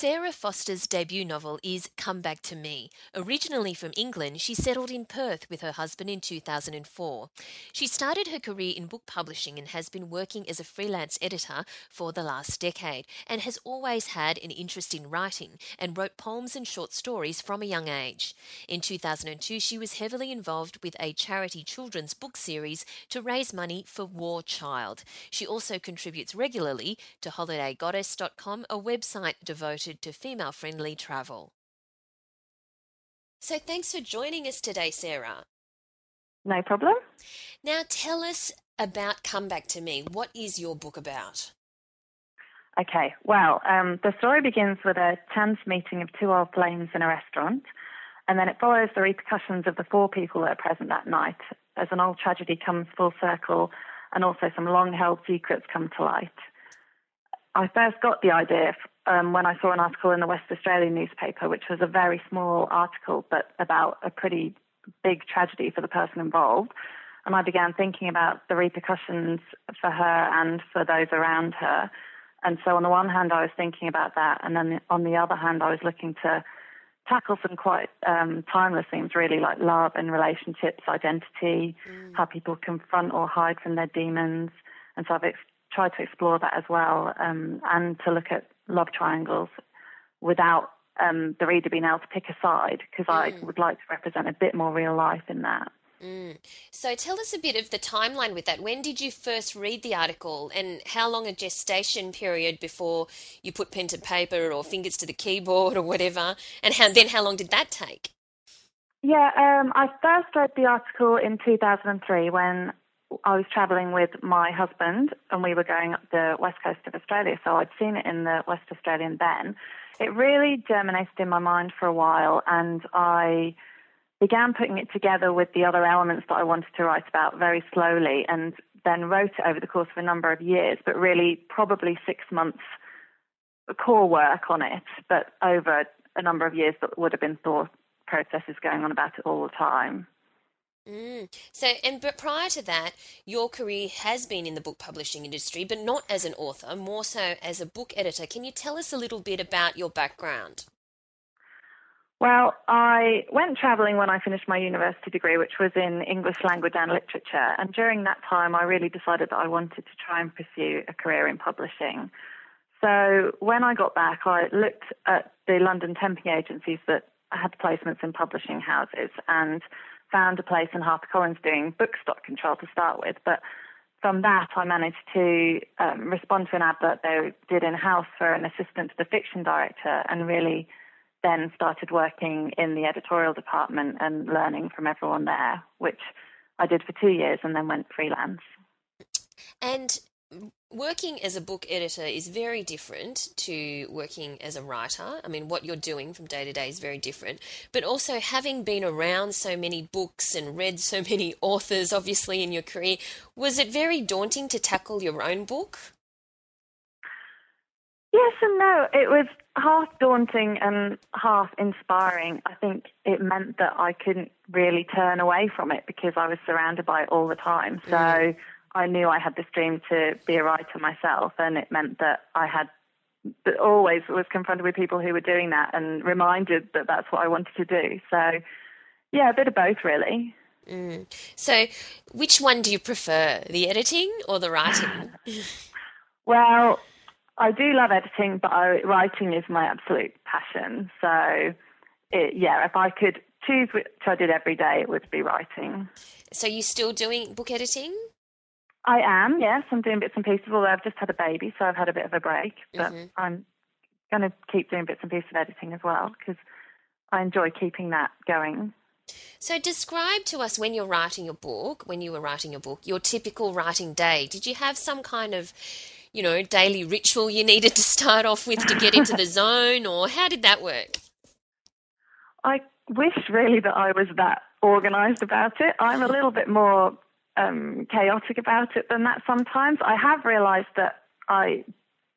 Sarah Foster's debut novel is Come Back to Me. Originally from England, she settled in Perth with her husband in 2004. She started her career in book publishing and has been working as a freelance editor for the last decade and has always had an interest in writing and wrote poems and short stories from a young age. In 2002, she was heavily involved with a charity children's book series to raise money for War Child. She also contributes regularly to holidaygoddess.com, a website devoted to female friendly travel. So, thanks for joining us today, Sarah. No problem. Now, tell us about Come Back to Me. What is your book about? Okay, well, um, the story begins with a chance meeting of two old flames in a restaurant, and then it follows the repercussions of the four people that are present that night as an old tragedy comes full circle and also some long held secrets come to light. I first got the idea um, when I saw an article in the West Australian newspaper, which was a very small article, but about a pretty big tragedy for the person involved. And I began thinking about the repercussions for her and for those around her. And so, on the one hand, I was thinking about that. And then on the other hand, I was looking to tackle some quite um, timeless themes, really, like love and relationships, identity, mm. how people confront or hide from their demons. And so I've ex- tried to explore that as well um, and to look at love triangles without um, the reader being able to pick a side because mm. I would like to represent a bit more real life in that. Mm. So tell us a bit of the timeline with that. When did you first read the article and how long a gestation period before you put pen to paper or fingers to the keyboard or whatever? And how, then how long did that take? Yeah, um, I first read the article in 2003 when I was travelling with my husband and we were going up the west coast of Australia, so I'd seen it in the West Australian then. It really germinated in my mind for a while, and I began putting it together with the other elements that I wanted to write about very slowly, and then wrote it over the course of a number of years, but really probably six months core work on it, but over a number of years that would have been thought processes going on about it all the time. Mm. So, and but prior to that, your career has been in the book publishing industry, but not as an author, more so as a book editor. Can you tell us a little bit about your background? Well, I went travelling when I finished my university degree, which was in English language and literature. And during that time, I really decided that I wanted to try and pursue a career in publishing. So when I got back, I looked at the London temping agencies that had placements in publishing houses and found a place in HarperCollins doing book stock control to start with. But from that, I managed to um, respond to an advert they did in house for an assistant to the fiction director and really then started working in the editorial department and learning from everyone there, which I did for two years and then went freelance. And working as a book editor is very different to working as a writer. I mean, what you're doing from day to day is very different. But also, having been around so many books and read so many authors, obviously, in your career, was it very daunting to tackle your own book? Yes and no. It was half daunting and half inspiring. I think it meant that I couldn't really turn away from it because I was surrounded by it all the time. So. Mm I knew I had this dream to be a writer myself, and it meant that I had always was confronted with people who were doing that and reminded that that's what I wanted to do. So, yeah, a bit of both, really. Mm. So, which one do you prefer, the editing or the writing? well, I do love editing, but I, writing is my absolute passion. So, it, yeah, if I could choose which I did every day, it would be writing. So, you're still doing book editing? I am, yes. I'm doing bits and pieces, although I've just had a baby, so I've had a bit of a break. But mm-hmm. I'm going to keep doing bits and pieces of editing as well because I enjoy keeping that going. So, describe to us when you're writing your book, when you were writing your book, your typical writing day. Did you have some kind of, you know, daily ritual you needed to start off with to get into the zone, or how did that work? I wish really that I was that organized about it. I'm a little bit more um, chaotic about it than that sometimes. I have realized that I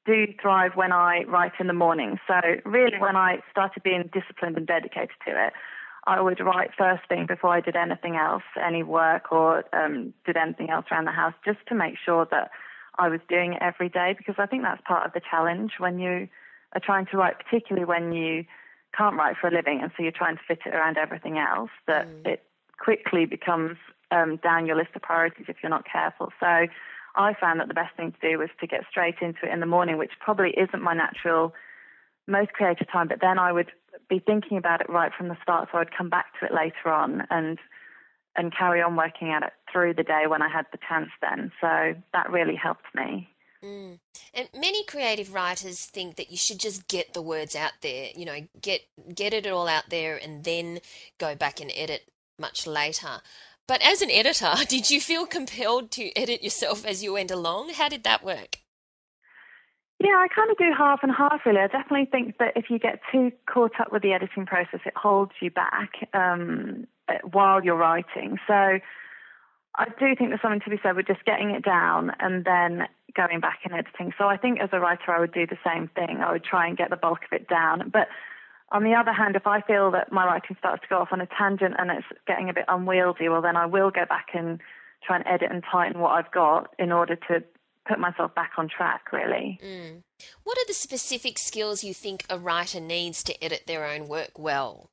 do thrive when I write in the morning. So, really, when I started being disciplined and dedicated to it, I would write first thing before I did anything else, any work or um, did anything else around the house, just to make sure that I was doing it every day because I think that's part of the challenge when you are trying to write, particularly when you can't write for a living and so you're trying to fit it around everything else, that mm. it quickly becomes um, down your list of priorities if you're not careful. So I found that the best thing to do was to get straight into it in the morning, which probably isn't my natural most creative time, but then I would be thinking about it right from the start, so I'd come back to it later on and and carry on working at it through the day when I had the chance then. So that really helped me. Mm. And many creative writers think that you should just get the words out there, you know, get get it all out there and then go back and edit much later. But as an editor, did you feel compelled to edit yourself as you went along? How did that work? Yeah, I kind of do half and half really. I definitely think that if you get too caught up with the editing process, it holds you back um, while you're writing. So I do think there's something to be said with just getting it down and then going back and editing. So I think as a writer, I would do the same thing. I would try and get the bulk of it down. But on the other hand, if I feel that my writing starts to go off on a tangent and it's getting a bit unwieldy, well, then I will go back and try and edit and tighten what I've got in order to put myself back on track, really. Mm. What are the specific skills you think a writer needs to edit their own work well?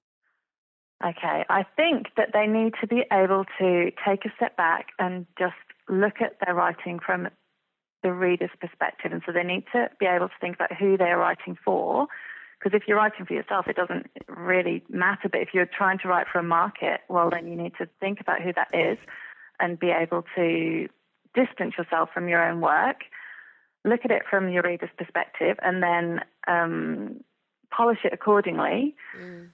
Okay, I think that they need to be able to take a step back and just look at their writing from the reader's perspective. And so they need to be able to think about who they're writing for because if you're writing for yourself, it doesn't really matter. But if you're trying to write for a market, well, then you need to think about who that is and be able to distance yourself from your own work, look at it from your reader's perspective, and then um, polish it accordingly. Mm.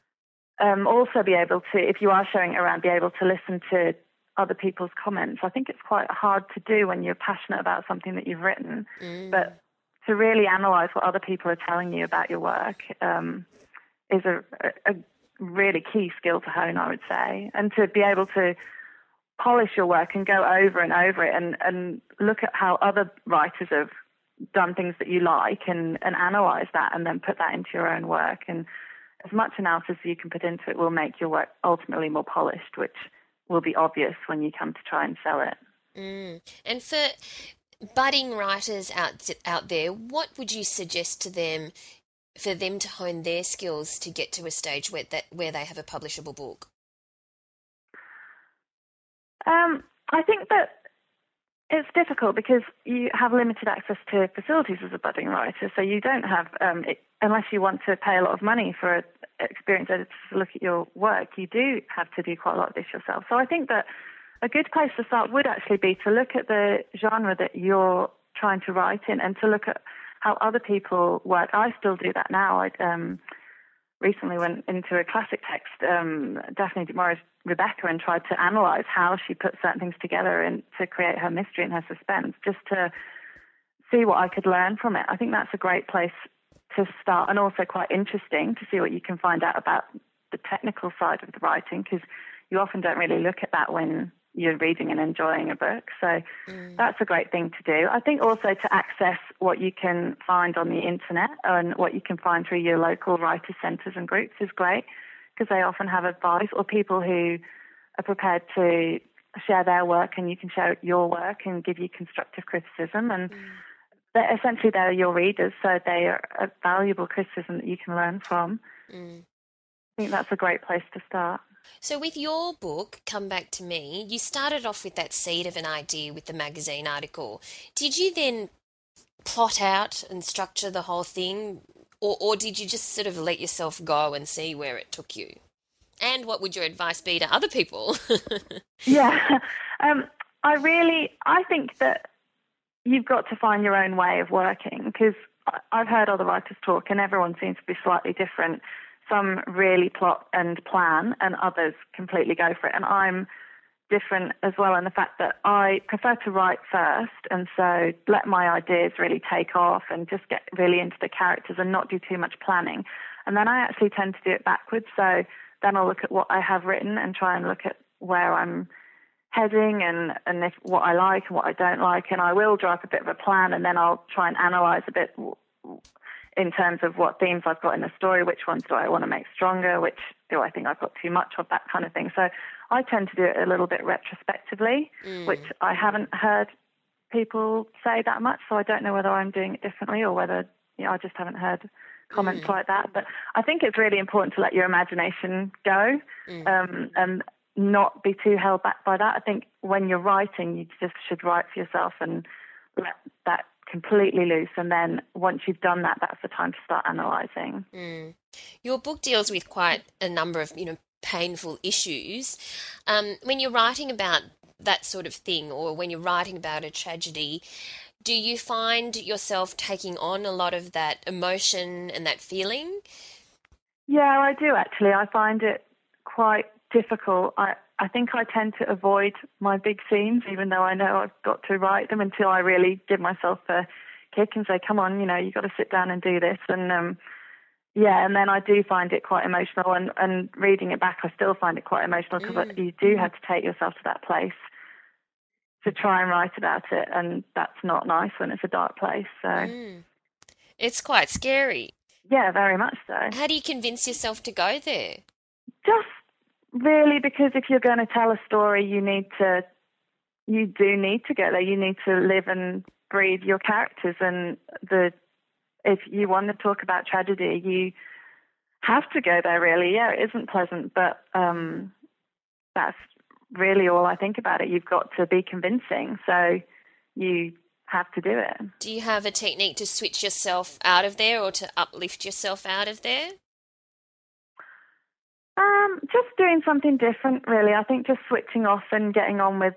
Um, also, be able to, if you are showing it around, be able to listen to other people's comments. I think it's quite hard to do when you're passionate about something that you've written, mm. but to really analyze what other people are telling you about your work um, is a, a, really key skill to hone, I would say, and to be able to polish your work and go over and over it and, and look at how other writers have done things that you like and, and analyze that and then put that into your own work. And as much analysis as you can put into it will make your work ultimately more polished, which will be obvious when you come to try and sell it. Mm. And for budding writers out out there, what would you suggest to them for them to hone their skills to get to a stage where that where they have a publishable book? Um, I think that it's difficult because you have limited access to facilities as a budding writer, so you don't have um, it, unless you want to pay a lot of money for an experienced editor to look at your work. You do have to do quite a lot of this yourself. So I think that a good place to start would actually be to look at the genre that you're trying to write in and to look at how other people work. I still do that now. I um, recently went into a classic text, um, Daphne du Maurier's Rebecca, and tried to analyze how she put certain things together and to create her mystery and her suspense, just to see what I could learn from it. I think that's a great place to start, and also quite interesting to see what you can find out about the technical side of the writing, because you often don't really look at that when you're reading and enjoying a book. So mm. that's a great thing to do. I think also to access what you can find on the internet and what you can find through your local writer centres and groups is great because they often have advice or people who are prepared to share their work and you can share your work and give you constructive criticism and mm. they're, essentially they're your readers so they are a valuable criticism that you can learn from. Mm. I think that's a great place to start. So, with your book, Come Back to Me, you started off with that seed of an idea with the magazine article. Did you then plot out and structure the whole thing, or, or did you just sort of let yourself go and see where it took you? And what would your advice be to other people? yeah, um, I really, I think that you've got to find your own way of working because I've heard other writers talk, and everyone seems to be slightly different. Some really plot and plan, and others completely go for it. And I'm different as well in the fact that I prefer to write first, and so let my ideas really take off and just get really into the characters and not do too much planning. And then I actually tend to do it backwards. So then I'll look at what I have written and try and look at where I'm heading and and if what I like and what I don't like, and I will draw up a bit of a plan, and then I'll try and analyze a bit in terms of what themes I've got in the story, which ones do I want to make stronger, which do I think I've got too much of, that kind of thing. So I tend to do it a little bit retrospectively, mm. which I haven't heard people say that much. So I don't know whether I'm doing it differently or whether you know, I just haven't heard comments mm. like that. But I think it's really important to let your imagination go mm. um, and not be too held back by that. I think when you're writing, you just should write for yourself and let that completely loose. And then once you've done that, that's the time to start analysing. Mm. Your book deals with quite a number of, you know, painful issues. Um, when you're writing about that sort of thing, or when you're writing about a tragedy, do you find yourself taking on a lot of that emotion and that feeling? Yeah, I do actually. I find it quite difficult. I, I think I tend to avoid my big scenes, even though I know I've got to write them until I really give myself a kick and say, "Come on, you know, you've got to sit down and do this." And um, yeah, and then I do find it quite emotional, and, and reading it back, I still find it quite emotional because mm. you do have to take yourself to that place to try and write about it, and that's not nice when it's a dark place. So mm. it's quite scary. Yeah, very much so. How do you convince yourself to go there? Really because if you're going to tell a story, you need to, you do need to go there. You need to live and breathe your characters, and the if you want to talk about tragedy, you have to go there. Really, yeah, it isn't pleasant, but um, that's really all I think about it. You've got to be convincing, so you have to do it. Do you have a technique to switch yourself out of there or to uplift yourself out of there? Um, just doing something different, really. I think just switching off and getting on with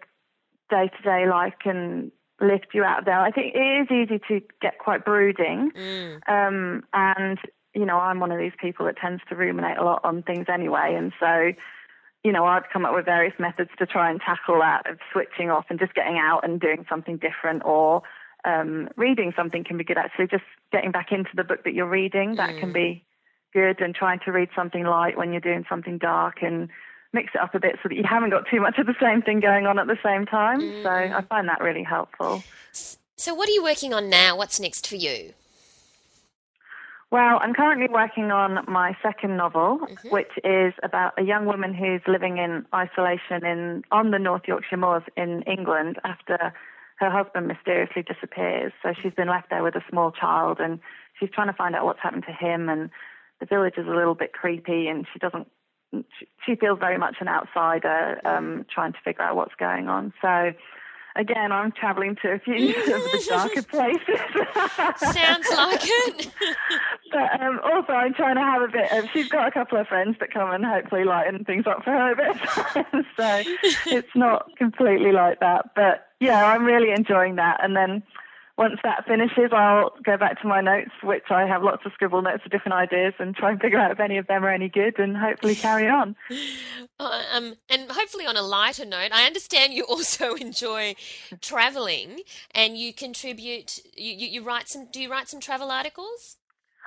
day to day life can lift you out of there. I think it is easy to get quite brooding. Mm. Um, and, you know, I'm one of these people that tends to ruminate a lot on things anyway. And so, you know, I'd come up with various methods to try and tackle that of switching off and just getting out and doing something different or um, reading something can be good actually. Just getting back into the book that you're reading, that mm. can be good and trying to read something light when you're doing something dark and mix it up a bit so that you haven't got too much of the same thing going on at the same time. Mm. So I find that really helpful. So, what are you working on now? What's next for you? Well, I'm currently working on my second novel, mm-hmm. which is about a young woman who's living in isolation in on the North Yorkshire moors in England after her husband mysteriously disappears. So she's been left there with a small child, and she's trying to find out what's happened to him. And the village is a little bit creepy, and she doesn't she feels very much an outsider um, trying to figure out what's going on. So, again, I'm traveling to a few of the darker places. Sounds like it. but um, also, I'm trying to have a bit of. She's got a couple of friends that come and hopefully lighten things up for her a bit. so it's not completely like that. But yeah, I'm really enjoying that. And then once that finishes, I'll go back to my notes, which I have lots of scribble notes of different ideas, and try and figure out if any of them are any good, and hopefully carry on. Uh, um, and hopefully, on a lighter note, I understand you also enjoy traveling, and you contribute. You, you, you, write some. Do you write some travel articles?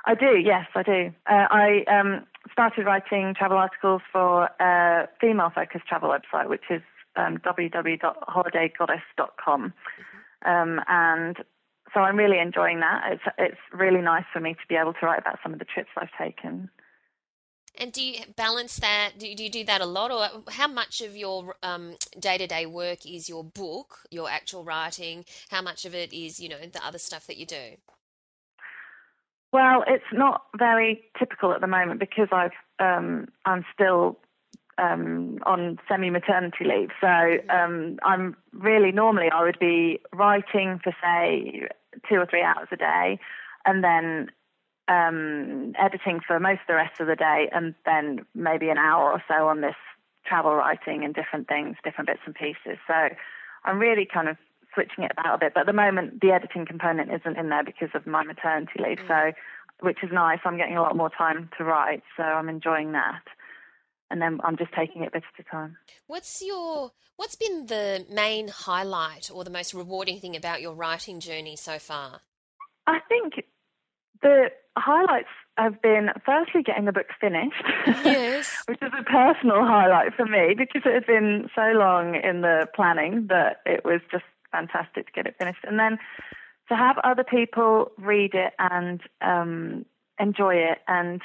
I do. Yes, I do. Uh, I um, started writing travel articles for a female-focused travel website, which is um, www.holidaygoddess.com. Mm-hmm. Um, and so I'm really enjoying that. It's it's really nice for me to be able to write about some of the trips I've taken. And do you balance that? Do you, do, you do that a lot, or how much of your day to day work is your book, your actual writing? How much of it is you know the other stuff that you do? Well, it's not very typical at the moment because I've um, I'm still um, on semi maternity leave. So mm-hmm. um, I'm really normally I would be writing for say two or three hours a day, and then um, editing for most of the rest of the day, and then maybe an hour or so on this travel writing and different things, different bits and pieces. So I'm really kind of switching it about a bit. But at the moment, the editing component isn't in there because of my maternity leave. Mm. So which is nice. I'm getting a lot more time to write, so I'm enjoying that. And then I'm just taking it bit at a time. What's your what's been the main highlight or the most rewarding thing about your writing journey so far? I think the highlights have been firstly getting the book finished, yes. which is a personal highlight for me because it had been so long in the planning that it was just fantastic to get it finished. And then to have other people read it and um, enjoy it and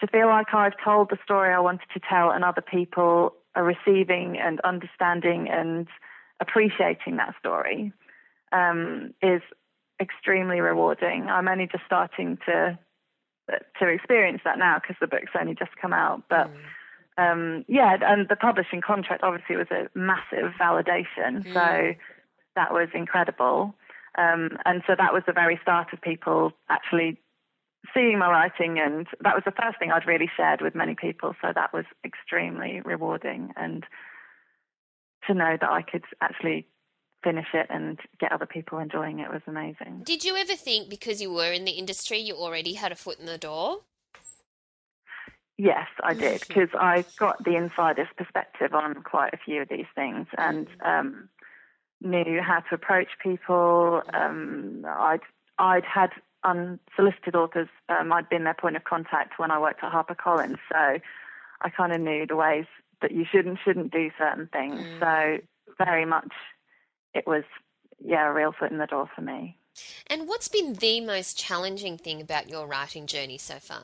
to feel like I've told the story I wanted to tell and other people are receiving and understanding and appreciating that story um, is extremely rewarding. I'm only just starting to to experience that now because the book's only just come out. But mm. um, yeah, and the publishing contract obviously was a massive validation. Mm. So that was incredible. Um, and so that was the very start of people actually seeing my writing, and that was the first thing I'd really shared with many people. So that was extremely rewarding, and to know that I could actually finish it and get other people enjoying it was amazing. Did you ever think because you were in the industry, you already had a foot in the door? Yes, I did because I got the insider's perspective on quite a few of these things and um, knew how to approach people. Um, I'd I'd had unsolicited authors. Um, I'd been their point of contact when I worked at HarperCollins, so I kind of knew the ways that you should and shouldn't do certain things. Mm. So very much it was, yeah, a real foot in the door for me. And what's been the most challenging thing about your writing journey so far?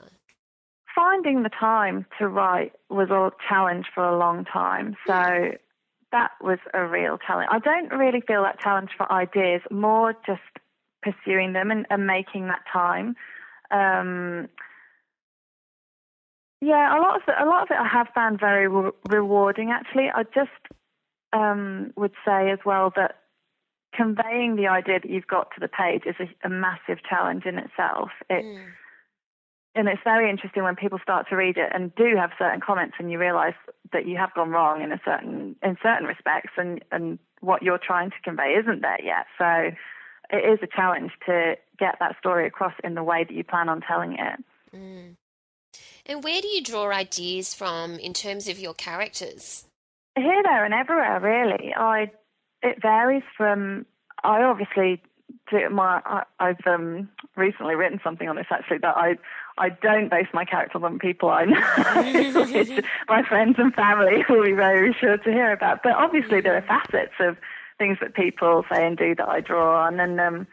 Finding the time to write was a challenge for a long time. So that was a real challenge. I don't really feel that challenge for ideas, more just pursuing them and, and making that time. Um, yeah, a lot of it, a lot of it I have found very re- rewarding. Actually, I just um, would say as well that conveying the idea that you've got to the page is a, a massive challenge in itself. It, mm. And it's very interesting when people start to read it and do have certain comments, and you realise that you have gone wrong in a certain in certain respects, and and what you're trying to convey isn't there yet. So it is a challenge to get that story across in the way that you plan on telling it. Mm. And where do you draw ideas from in terms of your characters? Here, there, and everywhere. Really, I it varies from. I obviously do my. I, I've um, recently written something on this actually that I I don't base my characters on people I know, my friends and family will be very sure to hear about. But obviously, there are facets of things that people say and do that I draw on, and um,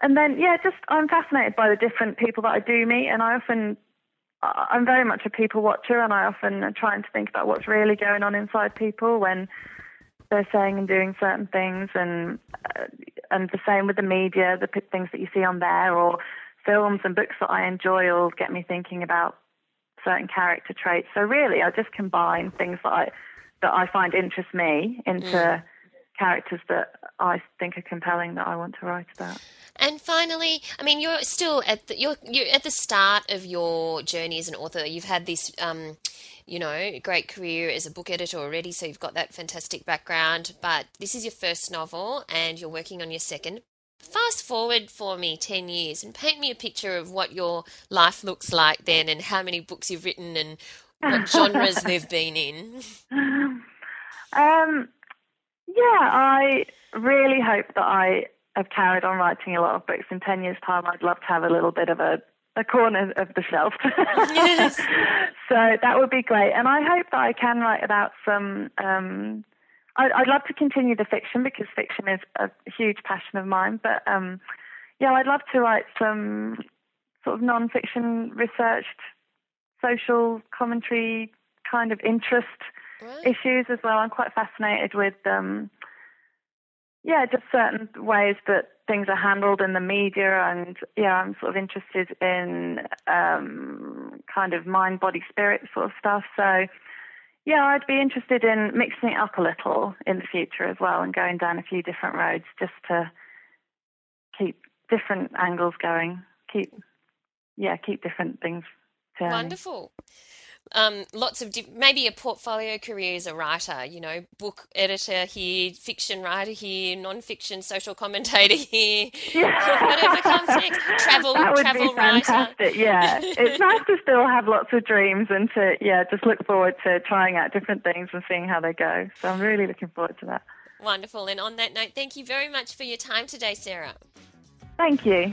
and then yeah, just I'm fascinated by the different people that I do meet, and I often I'm very much a people watcher, and I often am trying to think about what's really going on inside people when they're saying and doing certain things, and uh, and the same with the media, the things that you see on there, or films and books that I enjoy, will get me thinking about certain character traits. So really, I just combine things that I that I find interest me into. Mm characters that I think are compelling that I want to write about. And finally, I mean, you're still at the, you're you're at the start of your journey as an author. You've had this, um, you know, great career as a book editor already, so you've got that fantastic background. But this is your first novel, and you're working on your second. Fast forward for me 10 years and paint me a picture of what your life looks like then and how many books you've written and what genres they've been in. Um, yeah, I really hope that I have carried on writing a lot of books. In 10 years' time, I'd love to have a little bit of a, a corner of the shelf. yes. so that would be great. And I hope that I can write about some. Um, I, would love to continue the fiction because fiction is a huge passion of mine. But um, yeah, I'd love to write some sort of non-fiction researched social commentary kind of interest right. issues as well. I'm quite fascinated with, um, yeah, just certain ways that things are handled in the media, and yeah, I'm sort of interested in um, kind of mind, body, spirit sort of stuff. So. Yeah, I'd be interested in mixing it up a little in the future as well and going down a few different roads just to keep different angles going. Keep, yeah, keep different things. Wonderful. Um, lots of di- maybe a portfolio career as a writer. You know, book editor here, fiction writer here, non-fiction social commentator here. Yeah. Whatever comes next. Travel, that would travel be fantastic. writer. Yeah, it's nice to still have lots of dreams and to yeah just look forward to trying out different things and seeing how they go. So I'm really looking forward to that. Wonderful. And on that note, thank you very much for your time today, Sarah. Thank you.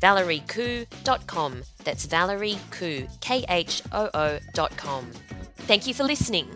valeriekhoo.com. That's Valerie Khoo, K H O O.com. Thank you for listening.